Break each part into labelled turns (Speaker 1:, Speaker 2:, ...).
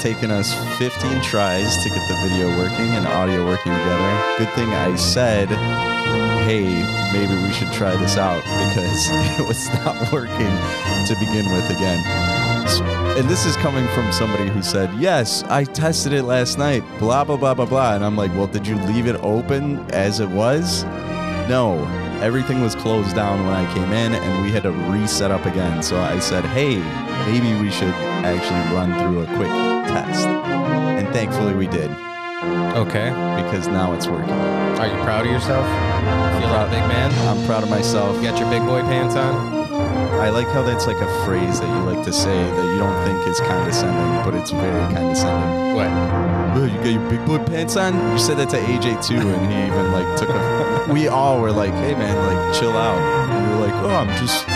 Speaker 1: Taken us 15 tries to get the video working and audio working together. Good thing I said, hey, maybe we should try this out because it was not working to begin with again. And this is coming from somebody who said, yes, I tested it last night, blah, blah, blah, blah, blah. And I'm like, well, did you leave it open as it was? No, everything was closed down when I came in and we had to reset up again. So I said, hey, maybe we should actually run through a quick test. And thankfully we did
Speaker 2: Okay.
Speaker 1: because now it's working.
Speaker 2: Are you proud of yourself? Feel like a big man?
Speaker 1: I'm proud of myself.
Speaker 2: You got your big boy pants on?
Speaker 1: I like how that's like a phrase that you like to say that you don't think is condescending, but it's very condescending.
Speaker 2: What?
Speaker 1: Oh, you got your big boy pants on? You said that to AJ too, and he even like took a. We all were like, "Hey man, like chill out." And we were like, "Oh, I'm just."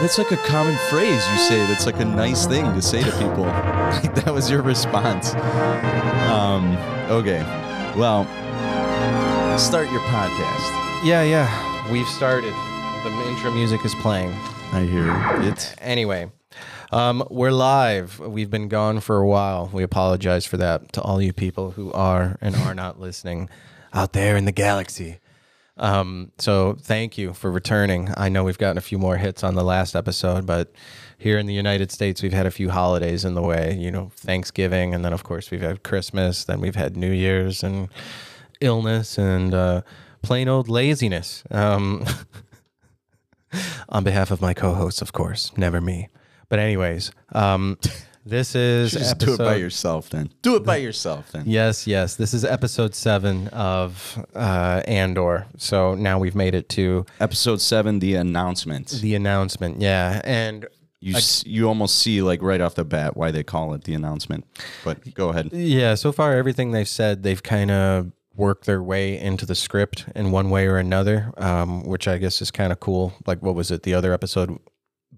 Speaker 1: That's like a common phrase you say. That's like a nice thing to say to people. Like that was your response. Um. Okay. Well, start your podcast.
Speaker 2: Yeah, yeah. We've started. The intro music is playing.
Speaker 1: I hear it.
Speaker 2: Anyway, um, we're live. We've been gone for a while. We apologize for that to all you people who are and are not listening out there in the galaxy. Um, so thank you for returning. I know we've gotten a few more hits on the last episode, but here in the United States, we've had a few holidays in the way. You know, Thanksgiving, and then of course we've had Christmas. Then we've had New Year's and illness and uh, plain old laziness. Um, on behalf of my co-hosts, of course, never me. But anyways, um, this is
Speaker 1: Just
Speaker 2: episode.
Speaker 1: do it by yourself then. Do it by yourself then.
Speaker 2: Yes, yes. This is episode seven of uh, Andor. So now we've made it to
Speaker 1: Episode seven, the announcement.
Speaker 2: the announcement. Yeah, and
Speaker 1: You you almost see like right off the bat why they call it the announcement. But go ahead.
Speaker 2: yeah. So far, everything they've said, they've kind of worked their way into the script in one way or another, um, which I guess is kind of cool. Like, what was it? The other episode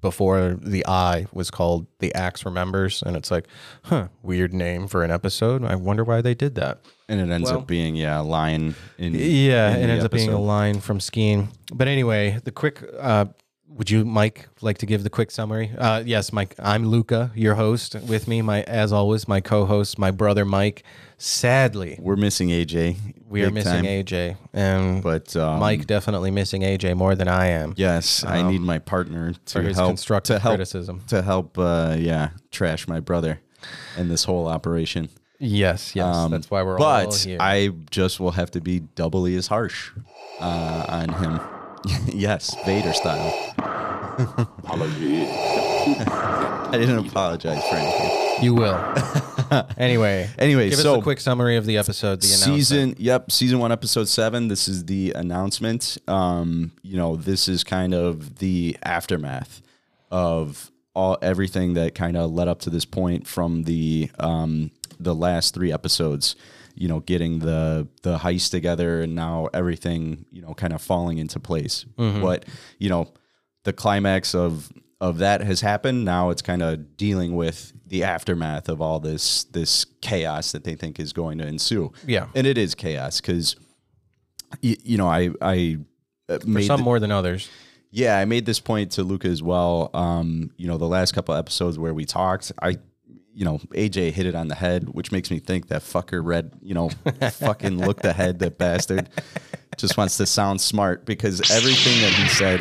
Speaker 2: before the eye was called the axe remembers and it's like huh weird name for an episode i wonder why they did that
Speaker 1: And it ends
Speaker 2: Well-
Speaker 1: up being yeah a line in
Speaker 2: Yeah,
Speaker 1: in
Speaker 2: it
Speaker 1: the
Speaker 2: ends up being a line from Skeen. But anyway, the quick. Uh, would you, Mike, like to give the quick summary? Uh, yes, Mike. I'm Luca, your host. With me, my as always, my co-host, my brother Mike. Sadly,
Speaker 1: We're missing AJ.
Speaker 2: we are missing
Speaker 1: time,
Speaker 2: AJ, and
Speaker 1: But um,
Speaker 2: Mike definitely missing AJ more than I am
Speaker 1: Yes, I need my partner to help
Speaker 2: constructive
Speaker 1: to help
Speaker 2: criticism.
Speaker 1: to help. Uh, yeah, trash my brother in this whole operation.
Speaker 2: Yes, yes,
Speaker 1: Um,
Speaker 2: that's why we're all
Speaker 1: but
Speaker 2: here.
Speaker 1: I just will have to be doubly as harsh uh, on him. yes, Vader style. I didn't apologize for anything.
Speaker 2: you will. anyway,
Speaker 1: Anyway,
Speaker 2: give
Speaker 1: so
Speaker 2: us a quick summary of the episode. The
Speaker 1: season yep season one episode seven this is the announcement um you know this is kind of the aftermath of all everything that kind of led up to this point from the um the last three episodes you know getting the the heist together and now everything you know kind of falling into place. But you know the climax of of that has happened. Now it's kind of dealing with the aftermath of all this this chaos that they think is going to ensue.
Speaker 2: Yeah.
Speaker 1: and it is chaos because you, you know i i uh,
Speaker 2: For
Speaker 1: made
Speaker 2: some
Speaker 1: the-
Speaker 2: more than others.
Speaker 1: yeah i made this point to luca as well um you know the last couple episodes where we talked. I you know aj hit it on the head which makes me think that fucker read you know fucking looked ahead that bastard just wants to sound smart because everything that he said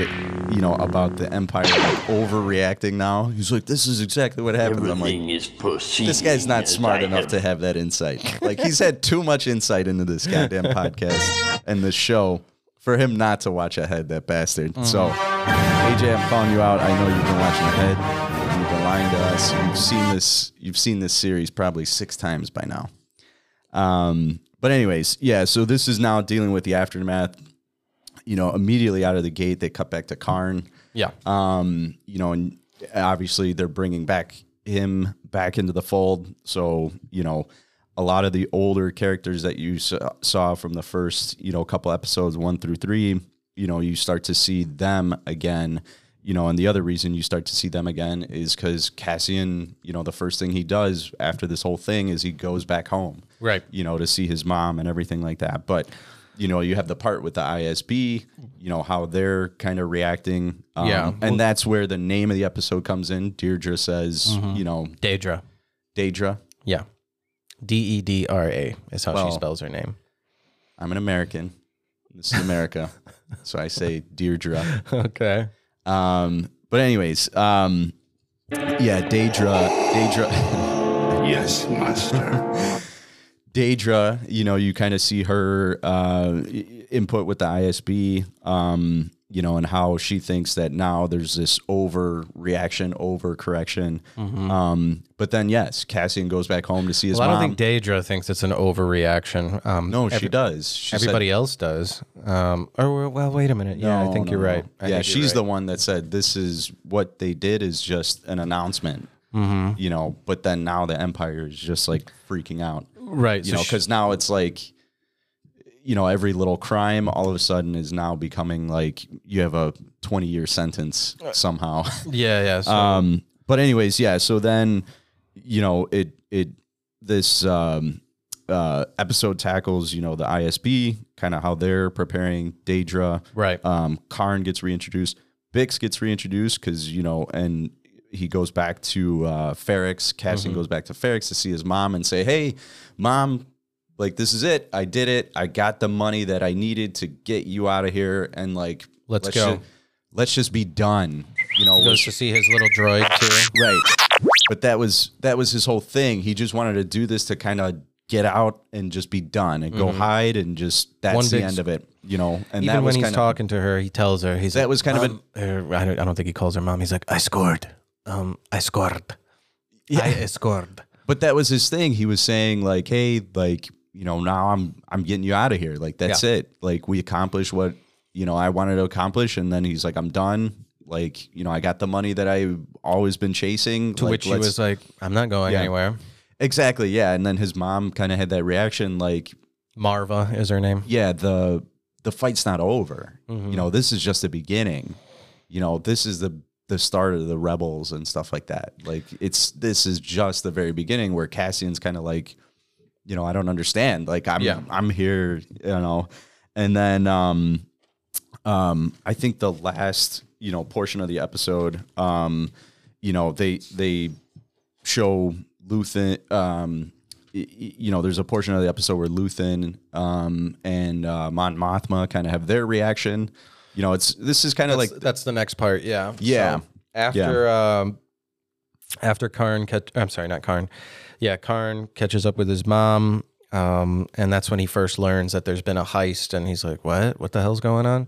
Speaker 1: you know about the empire like overreacting now he's like this is exactly what happened i'm like
Speaker 3: is proceeding.
Speaker 1: this guy's not smart
Speaker 3: I
Speaker 1: enough
Speaker 3: have
Speaker 1: to have that insight. Like he's had too much insight into this goddamn podcast and the show for him not to watch ahead. That bastard. So, mm. AJ, I'm calling you out. I know you've been watching ahead. You've to us. You've seen this. You've seen this series probably six times by now. Um, but anyways, yeah. So this is now dealing with the aftermath. You know, immediately out of the gate, they cut back to Karn
Speaker 2: Yeah.
Speaker 1: um, you know, and obviously they're bringing back him back into the fold. So you know, a lot of the older characters that you saw, saw from the first you know couple episodes one through three, you know, you start to see them again. You know, and the other reason you start to see them again is because Cassian, you know, the first thing he does after this whole thing is he goes back home,
Speaker 2: Right.
Speaker 1: You know, to see his mom and everything like that. But you know, you have the part with the ISB, you know, how they're kind of reacting. Um,
Speaker 2: Yeah.
Speaker 1: And that's where the name of the episode comes in. Deirdre says,
Speaker 2: Mm-hmm.
Speaker 1: you know,
Speaker 2: Daedra.
Speaker 1: Daedra.
Speaker 2: Yeah. D E D R A is how
Speaker 1: Well-
Speaker 2: she spells her name.
Speaker 1: I'm an American. This is America, so I say Deirdre.
Speaker 2: okay.
Speaker 1: Um, but anyways, um, yeah, Daedra, Daedra,
Speaker 3: Yes, master.
Speaker 1: Daedra. You know, you kind of see her uh, input with the ISB. Um, you know, and how she thinks that now there's this overreaction, overcorrection. Um, but then yes, Cassian goes back home to see his
Speaker 2: Well, I don't think Daedra thinks it's an overreaction. Um,
Speaker 1: no, she
Speaker 2: every-
Speaker 1: does. She said-
Speaker 2: Everybody else does. Um, or well, wait a minute. Yeah, I think
Speaker 1: no,
Speaker 2: you're
Speaker 1: no.
Speaker 2: right.
Speaker 1: Yeah, she's the one that said this is what they did is just an announcement.
Speaker 2: Mm-hmm.
Speaker 1: You know, but then now the empire is just like freaking out.
Speaker 2: right.
Speaker 1: You
Speaker 2: so
Speaker 1: know, because now it's like, you know, every little crime all of a sudden is now becoming like you have a twenty year sentence somehow.
Speaker 2: yeah, yeah. So,
Speaker 1: Um, but anyways, yeah. So then, you know, it it this um, uh, episode tackles you know the ISB kind of how they're preparing Daedra.
Speaker 2: right.
Speaker 1: Um, Karn gets reintroduced. Bix gets reintroduced because you know, and he goes back to uh, Ferrix. Cassian
Speaker 2: Mm-hmm.
Speaker 1: goes back to Ferrix to see his mom and say, "Hey, mom." Like this is it. I did it. I got the money that I needed to get you out of here, and like
Speaker 2: Let's go.
Speaker 1: ju- let's just be done. You know,
Speaker 2: Goes to see his little droid too.
Speaker 1: Right. But that was that was his whole thing. He just wanted to do this to kind of get out and just be done and go hide and just that's
Speaker 2: Mm-hmm. One
Speaker 1: the
Speaker 2: big
Speaker 1: end of it, you know. And
Speaker 2: Even
Speaker 1: that
Speaker 2: when he's
Speaker 1: kind of
Speaker 2: talking to her, he tells her he's
Speaker 1: That
Speaker 2: like,
Speaker 1: was kind of a-
Speaker 2: "Mom," or I don't, I don't think he calls her mom. He's like, I scored. Um, I scored. yeah. I scored.
Speaker 1: but that was his thing. He was saying like, "Hey, like, you know, now I'm I'm getting you out of here. Like that's
Speaker 2: Yeah.
Speaker 1: it. Like we accomplished what, you know, I wanted to accomplish and then he's like, "I'm done." Like, you know, I got the money that I've always been chasing.
Speaker 2: To
Speaker 1: like,
Speaker 2: which he was like, I'm not going
Speaker 1: Yeah.
Speaker 2: anywhere.
Speaker 1: Exactly, yeah. And then his mom kind of had that reaction like,
Speaker 2: Marva is her name.
Speaker 1: yeah, the the fight's not over.
Speaker 2: Mhm.
Speaker 1: You know, this is just the beginning. You know, this is the the start of the rebels and stuff like that. Like it's this is just the very beginning where Cassian's kind of like, you know, I don't understand. Like I'm
Speaker 2: Yeah.
Speaker 1: I'm here, you know. And then um um I think the last, you know, portion of the episode, um, you know, they they show Luthen um you know, there's a portion of the episode where Luthen um, and uh, Mon Mothma kind of have their reaction. You know, it's this is kind of like
Speaker 2: that's the next part. Yeah.
Speaker 1: Yeah.
Speaker 2: So after um, after Karn, catch, I'm sorry, not Karn. Yeah, Karn catches up with his mom, um, and that's when he first learns that there's been a heist, and he's like, "What? What the hell's going on?"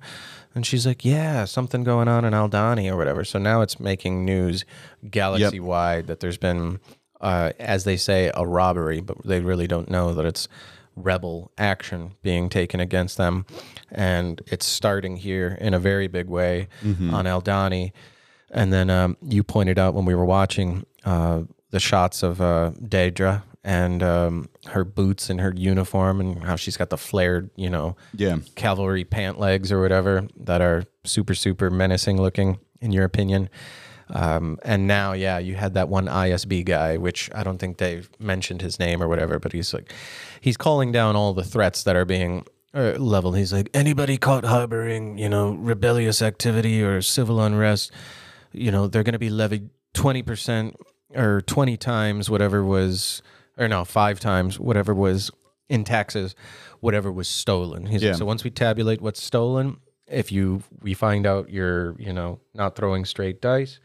Speaker 2: And she's like, "Yeah, something going on in Aldhani or whatever." So now it's making news galaxy wide that there's been, uh, as they say, a robbery, but they really don't know that it's rebel action being taken against them, and it's starting here in a very big way on Aldhani. And then um, you pointed out when we were watching uh, the shots of uh, Daedra and um, her boots and her uniform and how she's got the flared, you know,
Speaker 1: yeah,
Speaker 2: cavalry pant legs or whatever that are super, super menacing looking, in your opinion. Um, and now, yeah, you had that one ISB guy, which I don't think they've mentioned his name or whatever, but he's like, he's calling down all the threats that are being uh, leveled. He's like, anybody caught harboring, you know, rebellious activity or civil unrest, you know, they're going to be levied 20% or 20 times whatever was, or no, five times whatever was in taxes, whatever was stolen. He's
Speaker 1: Yeah.
Speaker 2: like, so once we tabulate what's stolen, if you we find out you're you know not throwing straight dice,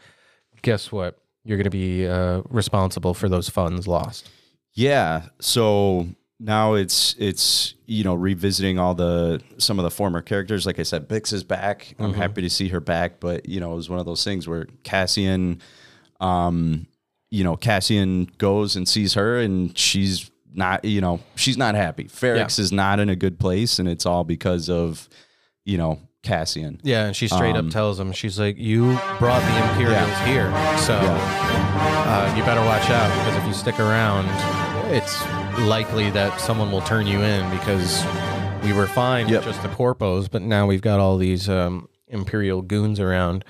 Speaker 2: guess what? You're going to be uh, responsible for those funds lost.
Speaker 1: yeah. So now it's it's you know revisiting all the some of the former characters. Like I said, Bix is back. I'm happy to see her back, but you know it was one of those things where Cassian, um, you know Cassian goes and sees her, and she's not you know she's not happy. Ferrix is not in a good place, and it's all because of you know Cassian.
Speaker 2: Yeah, and she straight
Speaker 1: Um,
Speaker 2: up tells him, she's like, "You brought the Imperials here, so uh, you better watch out because if you stick around, it's likely that someone will turn you in because we were fine
Speaker 1: Yep.
Speaker 2: with just the corpos, but now we've got all these um, Imperial goons around."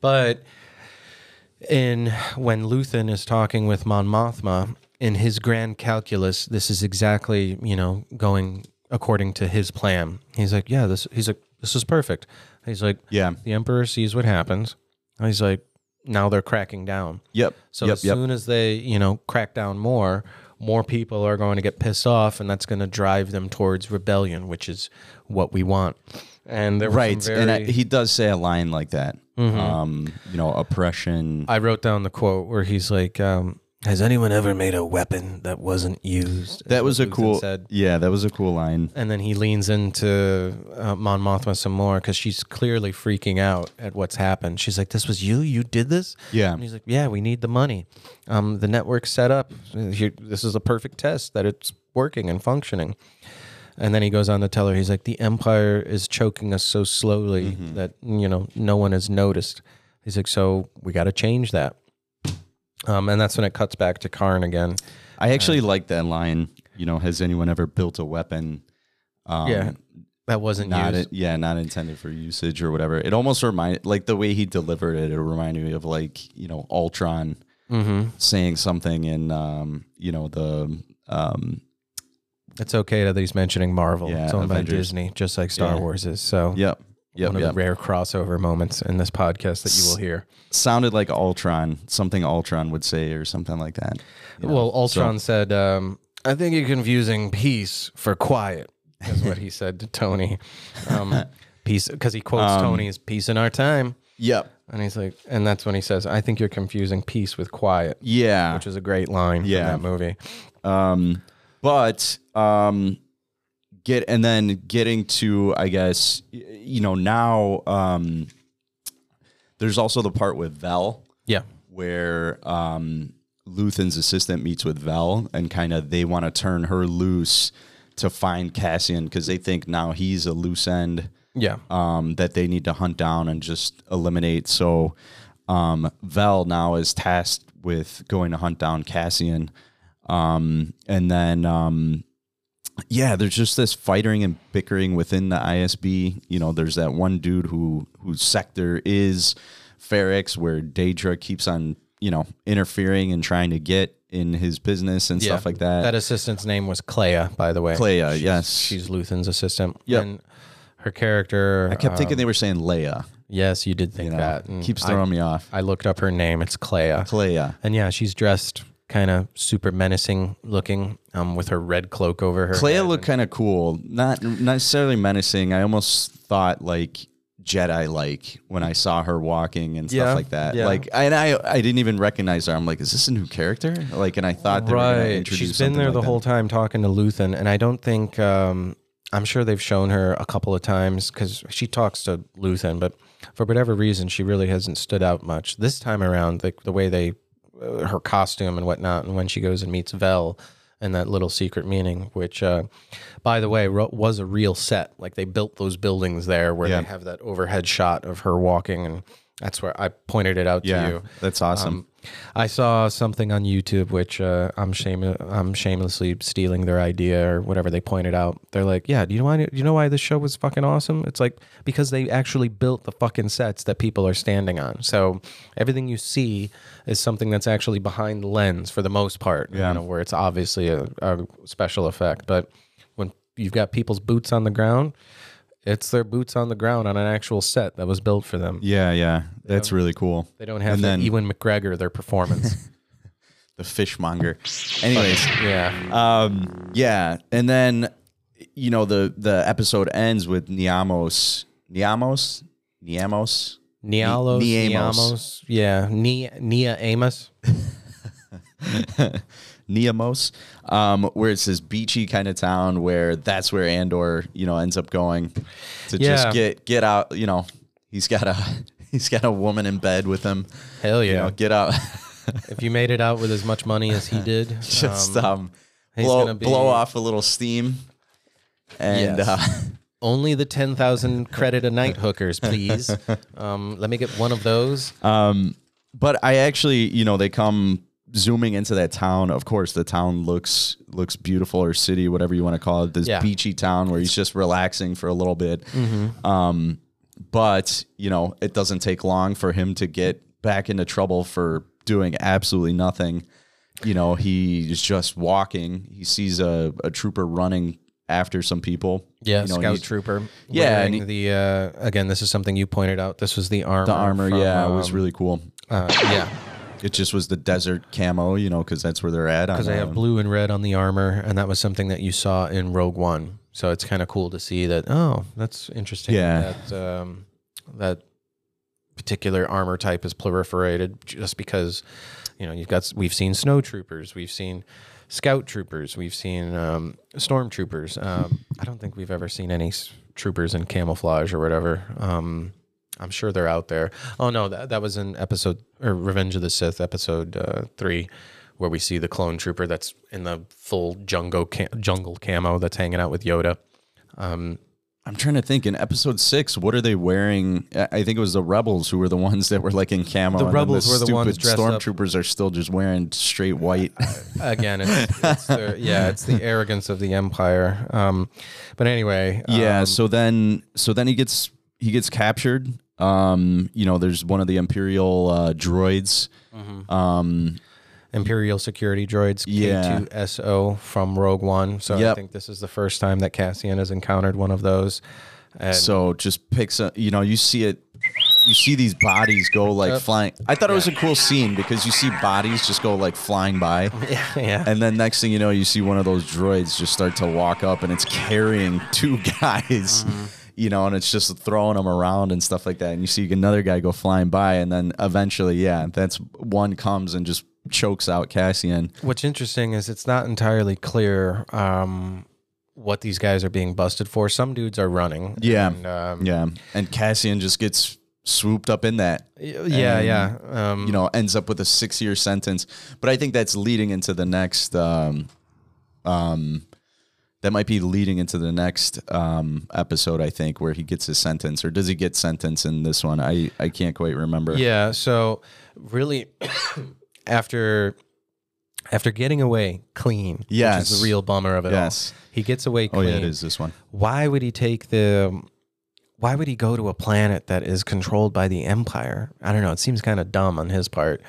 Speaker 2: But in when Luthen is talking with Mon Mothma in his grand calculus, this is exactly you know going according to his plan. He's like, yeah, this. He's like, this is perfect. He's like,
Speaker 1: Yeah.
Speaker 2: the Emperor sees what happens. He's like, now they're cracking down.
Speaker 1: Yep.
Speaker 2: So
Speaker 1: yep.
Speaker 2: as
Speaker 1: yep.
Speaker 2: soon as they, you know, crack down more, more people are going to get pissed off, and that's going to drive them towards rebellion, which is what we want. And there
Speaker 1: right.
Speaker 2: some
Speaker 1: and I, he does say a line like that. Um, you know, oppression.
Speaker 2: I wrote down the quote where he's like, um, "Has anyone ever made a weapon that wasn't used?"
Speaker 1: That was a
Speaker 2: Luthen
Speaker 1: cool.
Speaker 2: Said.
Speaker 1: Yeah, that was a cool line.
Speaker 2: And then he leans into uh, Mon Mothma some more because she's clearly freaking out at what's happened. She's like, "This was you? You did this?"
Speaker 1: Yeah.
Speaker 2: And he's like, "Yeah, we need the money. Um, the network's set up. Here- This is a perfect test that it's working and functioning." And then he goes on to tell her, he's like, "The Empire is choking us so slowly
Speaker 1: Mm-hmm.
Speaker 2: that you know no one has noticed." He's like, "So we got to change that." Um, and that's when it cuts back to Karn again.
Speaker 1: I actually like that line. You know, has anyone ever built a weapon? Um,
Speaker 2: yeah, that wasn't
Speaker 1: not
Speaker 2: used.
Speaker 1: yeah, not intended for usage or whatever. It almost reminded, like the way he delivered it, it reminded me of like you know Ultron
Speaker 2: mm-hmm.
Speaker 1: saying something in um, you know the um,
Speaker 2: It's okay that he's mentioning Marvel.
Speaker 1: Yeah,
Speaker 2: it's owned by Disney, just like Star
Speaker 1: Yeah.
Speaker 2: Wars is. So
Speaker 1: yep, yep,
Speaker 2: one of
Speaker 1: yep.
Speaker 2: the rare crossover moments in this podcast that you will hear.
Speaker 1: Sounded like Ultron, something Ultron would say or something like that. you know?
Speaker 2: Well,
Speaker 1: So-
Speaker 2: Ultron said, um, "I think you're confusing peace for quiet." Is what he said to Tony. Um, peace, because he quotes
Speaker 1: Um,
Speaker 2: Tony as "peace in our time,"
Speaker 1: yep,
Speaker 2: and he's like, and that's when he says, "I think you're confusing peace with quiet,"
Speaker 1: yeah,
Speaker 2: which is a great line
Speaker 1: Yeah.
Speaker 2: from that movie.
Speaker 1: Um, but um, get and then getting to I guess you know now um, there's also the part with Vel
Speaker 2: Yeah,
Speaker 1: where um, Luthen's assistant meets with Vel and kind of they want to turn her loose to find Cassian because they think now he's a loose end
Speaker 2: yeah,
Speaker 1: um, that they need to hunt down and just eliminate. So um, Vel now is tasked with going to hunt down Cassian. Um, and then, um, yeah, there's just this fighting and bickering within the ISB. You know, there's that one dude who whose sector is Ferrix, where Daedra keeps on, you know, interfering and trying to get in his business and
Speaker 2: yeah.
Speaker 1: stuff like that.
Speaker 2: That assistant's name was Kleya, by the way.
Speaker 1: Kleya,
Speaker 2: She's-
Speaker 1: yes.
Speaker 2: she's Luthen's assistant.
Speaker 1: Yep.
Speaker 2: and her character.
Speaker 1: I kept thinking
Speaker 2: um,
Speaker 1: they were saying Leia.
Speaker 2: Yes, you did think
Speaker 1: You know,
Speaker 2: that. and
Speaker 1: keeps
Speaker 2: I-
Speaker 1: throwing me off.
Speaker 2: I looked up her name. It's Kleya.
Speaker 1: Kleya.
Speaker 2: And yeah, she's dressed kind of super menacing looking, um, with her red cloak over her. Kleya
Speaker 1: looked kind of cool, not necessarily menacing. I almost thought like Jedi like when I saw her walking and stuff
Speaker 2: Yeah,
Speaker 1: like that.
Speaker 2: yeah.
Speaker 1: Like, and I I didn't even recognize her. I'm like, is this a new character? Like, and I thought they were
Speaker 2: right.
Speaker 1: introduce
Speaker 2: She's been there
Speaker 1: like
Speaker 2: the
Speaker 1: that.
Speaker 2: whole time talking to Luthen, and I don't think. Um, I'm sure they've shown her a couple of times because she talks to Luthen, but for whatever reason, she really hasn't stood out much this time around. The the way they, her costume and whatnot, and when she goes and meets Vel. And that little secret meaning, which, uh, by the way, ro- was a real set. Like they built those buildings there where
Speaker 1: Yeah.
Speaker 2: they have that overhead shot of her walking, and that's where I pointed it out
Speaker 1: Yeah,
Speaker 2: to you.
Speaker 1: that's awesome.
Speaker 2: Um, I saw something on YouTube, which uh, I'm shame I'm shamelessly stealing their idea or whatever they pointed out. They're like, "Yeah, do you know why? Do you know why this show was fucking awesome? It's like because they actually built the fucking sets that people are standing on. So everything you see is something that's actually behind the lens for the most part.
Speaker 1: Yeah.
Speaker 2: You know, where it's obviously a, a special effect, but when you've got people's boots on the ground." It's their boots on the ground on an actual set that was built for them.
Speaker 1: yeah, yeah, that's really cool.
Speaker 2: They don't have
Speaker 1: And
Speaker 2: the
Speaker 1: then-
Speaker 2: Ewan McGregor their performance.
Speaker 1: The fishmonger. Anyways,
Speaker 2: yeah.
Speaker 1: um, yeah, and then you know the the episode ends with Niamos, Niamos, Niamos.
Speaker 2: Nialos,
Speaker 1: Niamos.
Speaker 2: Niamos, yeah, Nia, Nia Amos.
Speaker 1: Niamos, um, where it's this beachy kind of town where that's where Andor, you know, ends up going to
Speaker 2: Yeah.
Speaker 1: just get get out. You know, he's got a he's got a woman in bed with him.
Speaker 2: Hell
Speaker 1: You
Speaker 2: yeah!
Speaker 1: know, get out,
Speaker 2: if you made it out with as much money as he did,
Speaker 1: just
Speaker 2: um,
Speaker 1: um,
Speaker 2: he's
Speaker 1: blow
Speaker 2: be-
Speaker 1: blow off a little steam, and
Speaker 2: Yes.
Speaker 1: uh,
Speaker 2: only the ten thousand credit a night hookers, please. Um, let me get one of those.
Speaker 1: Um, but I actually, you know, they come zooming into that town. Of course, the town looks looks beautiful or city, whatever you want to call it. This
Speaker 2: Yeah.
Speaker 1: beachy town where he's just relaxing for a little bit. Um, but you know, it doesn't take long for him to get back into trouble for doing absolutely nothing. You know, he's just walking. He sees a, a trooper running after some people.
Speaker 2: Yeah,
Speaker 1: you know,
Speaker 2: scout trooper.
Speaker 1: Yeah, and he-
Speaker 2: the uh, again. This is something you pointed out. This was the armor.
Speaker 1: The armor,
Speaker 2: from,
Speaker 1: yeah, it was
Speaker 2: um,
Speaker 1: really cool.
Speaker 2: Uh, yeah,
Speaker 1: It just was the desert camo, you know, because that's where they're at.
Speaker 2: because they have
Speaker 1: uh,
Speaker 2: blue and red on the armor, and that was something that you saw in Rogue One. So it's kind of cool to see that. Oh, that's interesting.
Speaker 1: Yeah.
Speaker 2: that um, that particular armor type is proliferated just because you know you've got we've seen snow troopers, we've seen scout troopers, we've seen um, storm troopers. Um, I don't think we've ever seen any troopers in camouflage or whatever. Um, I'm sure they're out there. Oh no, that that was in episode or Revenge of the Sith, episode uh, three, where we see the clone trooper that's in the full jungle cam- jungle camo that's hanging out with Yoda. Um,
Speaker 1: I'm trying to think. In episode six, what are they wearing? I think it was the rebels who were the ones that were like in camo.
Speaker 2: The rebels were the ones dressed up-
Speaker 1: Stormtroopers are still just wearing straight white.
Speaker 2: again, it's, it's the, yeah, it's the arrogance of the empire. Um, but anyway,
Speaker 1: yeah.
Speaker 2: um,
Speaker 1: so then, so then he gets he gets captured. Um, you know, there's one of the Imperial uh, droids.
Speaker 2: Mm-hmm.
Speaker 1: Um,
Speaker 2: Imperial security droids
Speaker 1: Yeah.
Speaker 2: K2SO from Rogue One. So I think this is the first time that Cassian has encountered one of those. And
Speaker 1: so just picks up. You know, you see it. You see these bodies go like
Speaker 2: Yep.
Speaker 1: flying. I thought it was a cool scene because you see bodies just go like flying by.
Speaker 2: yeah, yeah.
Speaker 1: And then next thing you know, you see one of those droids just start to walk up and it's carrying two guys, you know, and it's just throwing them around and stuff like that. And you see another guy go flying by. And then eventually, yeah, that's one comes and just chokes out Cassian.
Speaker 2: What's interesting is it's not entirely clear um, what these guys are being busted for. Some dudes are running.
Speaker 1: Yeah.
Speaker 2: And, um,
Speaker 1: Yeah. And Cassian just gets swooped up in that.
Speaker 2: yeah,
Speaker 1: And,
Speaker 2: yeah. Um,
Speaker 1: You know, ends up with a six year sentence. But I think that's leading into the next. Um, um, that might be leading into the next um, episode, I think, where he gets his sentence, or does he get sentence in this one? I, I can't quite remember.
Speaker 2: Yeah. So really, after after getting away clean, which
Speaker 1: Yes.
Speaker 2: is the real bummer of it
Speaker 1: Yes.
Speaker 2: all. He gets away
Speaker 1: Oh
Speaker 2: clean.
Speaker 1: yeah, it is this one.
Speaker 2: Why would he take the? Why would he go to a planet that is controlled by the Empire? I don't know. It seems kind of dumb on his part.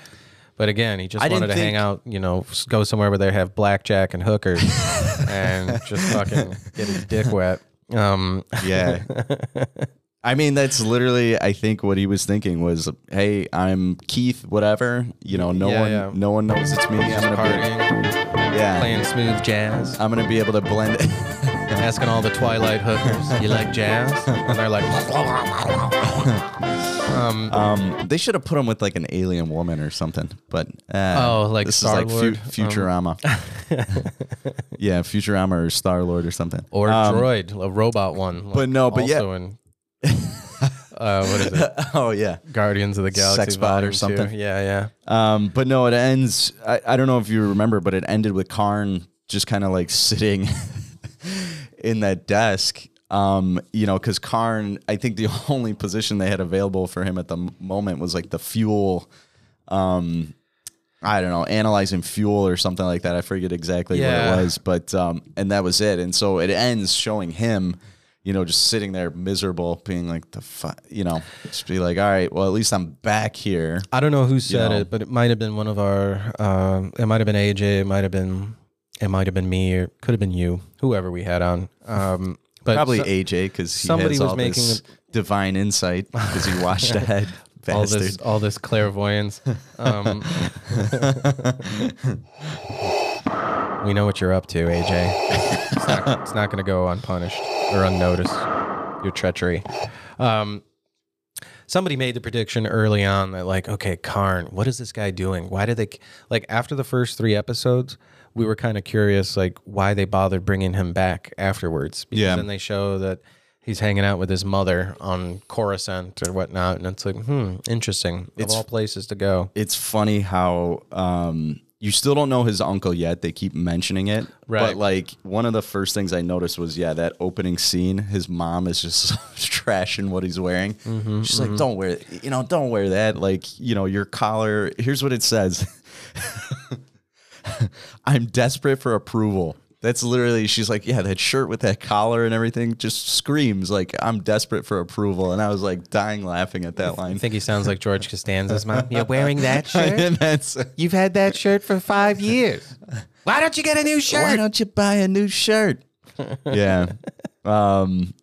Speaker 2: But again, he just
Speaker 1: I
Speaker 2: wanted to hang out, you know, go somewhere where they have blackjack and hookers, and just fucking get his dick wet. Um,
Speaker 1: Yeah. I mean, that's literally, I think, what he was thinking was, "Hey, I'm Keith, whatever. You know, no
Speaker 2: Yeah,
Speaker 1: one,
Speaker 2: yeah.
Speaker 1: no one knows it's me. I'm gonna
Speaker 2: partying,
Speaker 1: be, yeah,
Speaker 2: playing smooth jazz.
Speaker 1: I'm gonna be able to blend. It.
Speaker 2: Asking all the Twi'lek hookers, "You like jazz?" And they're like, um,
Speaker 1: um, they should have put him with like an alien woman or something. But uh,
Speaker 2: Oh, like
Speaker 1: this is like
Speaker 2: Star-Lord?
Speaker 1: fu- Futurama. yeah, Futurama or Star Lord or something.
Speaker 2: or
Speaker 1: Um,
Speaker 2: droid, a robot one. like
Speaker 1: but no, but yeah.
Speaker 2: in uh, what is it?
Speaker 1: oh yeah.
Speaker 2: Guardians of the Galaxy
Speaker 1: Sex bot or
Speaker 2: Volume 2.
Speaker 1: something.
Speaker 2: Yeah, yeah.
Speaker 1: Um, but no, it ends. I, I don't know if you remember, but it ended with Karn just kind of like sitting in that desk. Um, you know, because Karn, I think the only position they had available for him at the moment was like the fuel. Um, I don't know, analyzing fuel or something like that. I forget exactly
Speaker 2: Yeah.
Speaker 1: what it was, but um, and that was it. And so it ends showing him, you know, just sitting there miserable, being like the fu- you know, just be like, all right, well, at least I'm back here.
Speaker 2: I don't know who said
Speaker 1: know.
Speaker 2: it, but it might have been one of our. Um, it might have been AJ. It might have been. It might have been me, or could have been you, whoever we had on. Um, but
Speaker 1: Probably
Speaker 2: so-
Speaker 1: AJ because he
Speaker 2: somebody
Speaker 1: has
Speaker 2: was
Speaker 1: all
Speaker 2: making
Speaker 1: this divine insight because he watched ahead.
Speaker 2: all this all this clairvoyance. Um, we know what you're up to, AJ. It's not, not going to go unpunished or unnoticed. Your treachery. Um, somebody made the prediction early on that like, okay, Karn, what is this guy doing? Why did they like after the first three episodes? We were kind of curious, like why they bothered bringing him back afterwards. Because
Speaker 1: Yeah.
Speaker 2: then they show that he's hanging out with his mother on Coruscant or whatnot, and it's like, hmm, interesting.
Speaker 1: It's-
Speaker 2: of all places to go.
Speaker 1: it's funny how um, you still don't know his uncle yet. They keep mentioning it,
Speaker 2: Right.
Speaker 1: But like one of the first things I noticed was yeah, that opening scene. His mom is just trashing what he's wearing.
Speaker 2: Mm-hmm,
Speaker 1: She's like, "Don't wear, you know, don't wear that. Like, you know, your collar. Here's what it says." I'm desperate for approval. That's literally, she's like, yeah, that shirt with that collar and everything just screams like, I'm desperate for approval. And I was like dying laughing at that line.
Speaker 2: I think he sounds like George Costanza's mom. You're wearing that shirt?
Speaker 1: that's,
Speaker 2: You've had that shirt for five years. Why don't you get a new shirt?
Speaker 1: why don't you buy a new shirt? yeah. Um,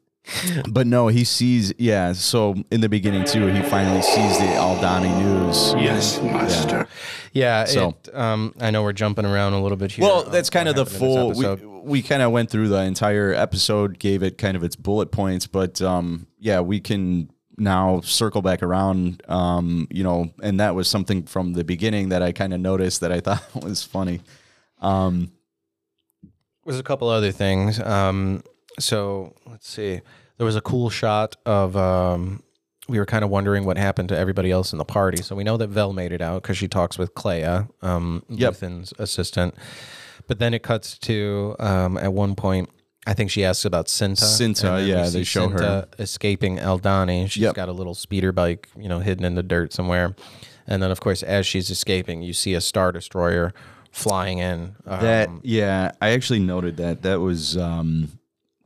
Speaker 1: but no, he sees. Yeah, so in the beginning too, he finally sees the Aldhani news.
Speaker 3: Yes, master.
Speaker 2: Yeah.
Speaker 1: So-
Speaker 2: it, um, I know we're jumping around a little bit here.
Speaker 1: Well, that's kind of the full. We, we kind of went through the entire episode, gave it kind of its bullet points, but um, yeah, we can now circle back around. Um, you know, and that was something from the beginning that I kind of noticed that I thought was funny. Um,
Speaker 2: There's a couple other things. Um, so let's see. There was a cool shot of. Um, we were kind of wondering what happened to everybody else in the party. So we know that Vel made it out because she talks with Kleya, um,
Speaker 1: Yep.
Speaker 2: Luthen's assistant. But then it cuts to um, at one point. I think she asks about Cinta.
Speaker 1: Cinta,
Speaker 2: and then we
Speaker 1: yeah, they show her.
Speaker 2: Cinta escaping Aldhani. She's
Speaker 1: Yep.
Speaker 2: got a little speeder bike, you know, hidden in the dirt somewhere. And then, of course, as she's escaping, you see a star destroyer flying in. Um,
Speaker 1: that yeah, I actually noted that. That was um,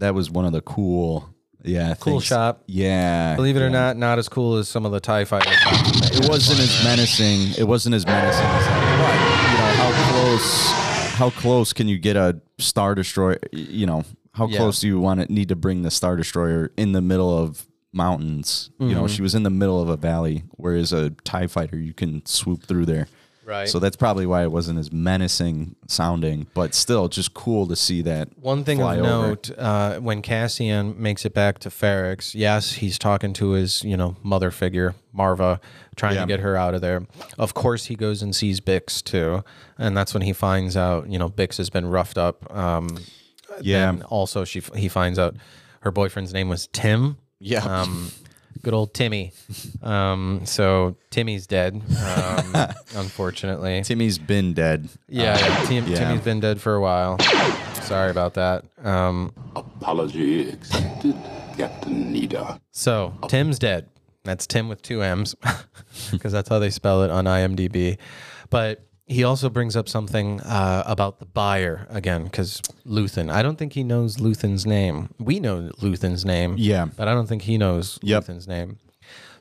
Speaker 1: that was one of the cool. Yeah,
Speaker 2: Cool
Speaker 1: things.
Speaker 2: shot.
Speaker 1: Yeah,
Speaker 2: Believe it or
Speaker 1: yeah.
Speaker 2: not, not as cool as some of the Tie Fighter. shots that they
Speaker 1: it wasn't as menacing. It wasn't as menacing as that. But you know how close, how close can you get a star destroyer? You know how
Speaker 2: Yeah.
Speaker 1: close do you want to need to bring the star destroyer in the middle of mountains? You
Speaker 2: Mm-hmm.
Speaker 1: know she was in the middle of a valley, whereas a Tie fighter you can swoop through there.
Speaker 2: Right.
Speaker 1: So that's probably why it wasn't as menacing sounding, but still just cool to see that.
Speaker 2: One thing of note: uh, when Cassian makes it back to Ferrix, yes, he's talking to his, you know, mother figure Marva, trying
Speaker 1: Yeah.
Speaker 2: to get her out of there. Of course, he goes and sees Bix too, and that's when he finds out, you know, Bix has been roughed up. Um,
Speaker 1: Yeah.
Speaker 2: And also, she he finds out her boyfriend's name was Tim.
Speaker 1: Yeah.
Speaker 2: Um, good old Timmy. Um, so Timmy's dead, um, unfortunately.
Speaker 1: Timmy's been dead.
Speaker 2: Yeah, yeah, Tim,
Speaker 1: yeah.
Speaker 2: Timmy's been dead for a while. Sorry about that. Um,
Speaker 3: Apology accepted, Captain Needa.
Speaker 2: so Tim's dead. That's Tim with two M's, because that's how they spell it on IMDb. But he also brings up something uh, about the buyer again, because Luthen. I don't think he knows Luthen's name. We know Luthen's name.
Speaker 1: Yeah.
Speaker 2: but I don't think he knows
Speaker 1: Yep.
Speaker 2: Luthen's name.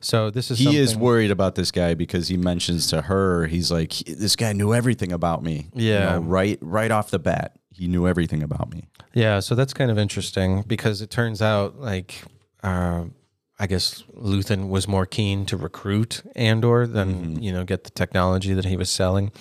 Speaker 2: So this is
Speaker 1: he is worried about this guy because he mentions to her, he's like, this guy knew everything about me. You
Speaker 2: Yeah.
Speaker 1: know, right, right off the bat, he knew everything about me.
Speaker 2: Yeah, so that's kind of interesting because it turns out like uh, I guess Luthen was more keen to recruit Andor than you know get the technology that he was selling.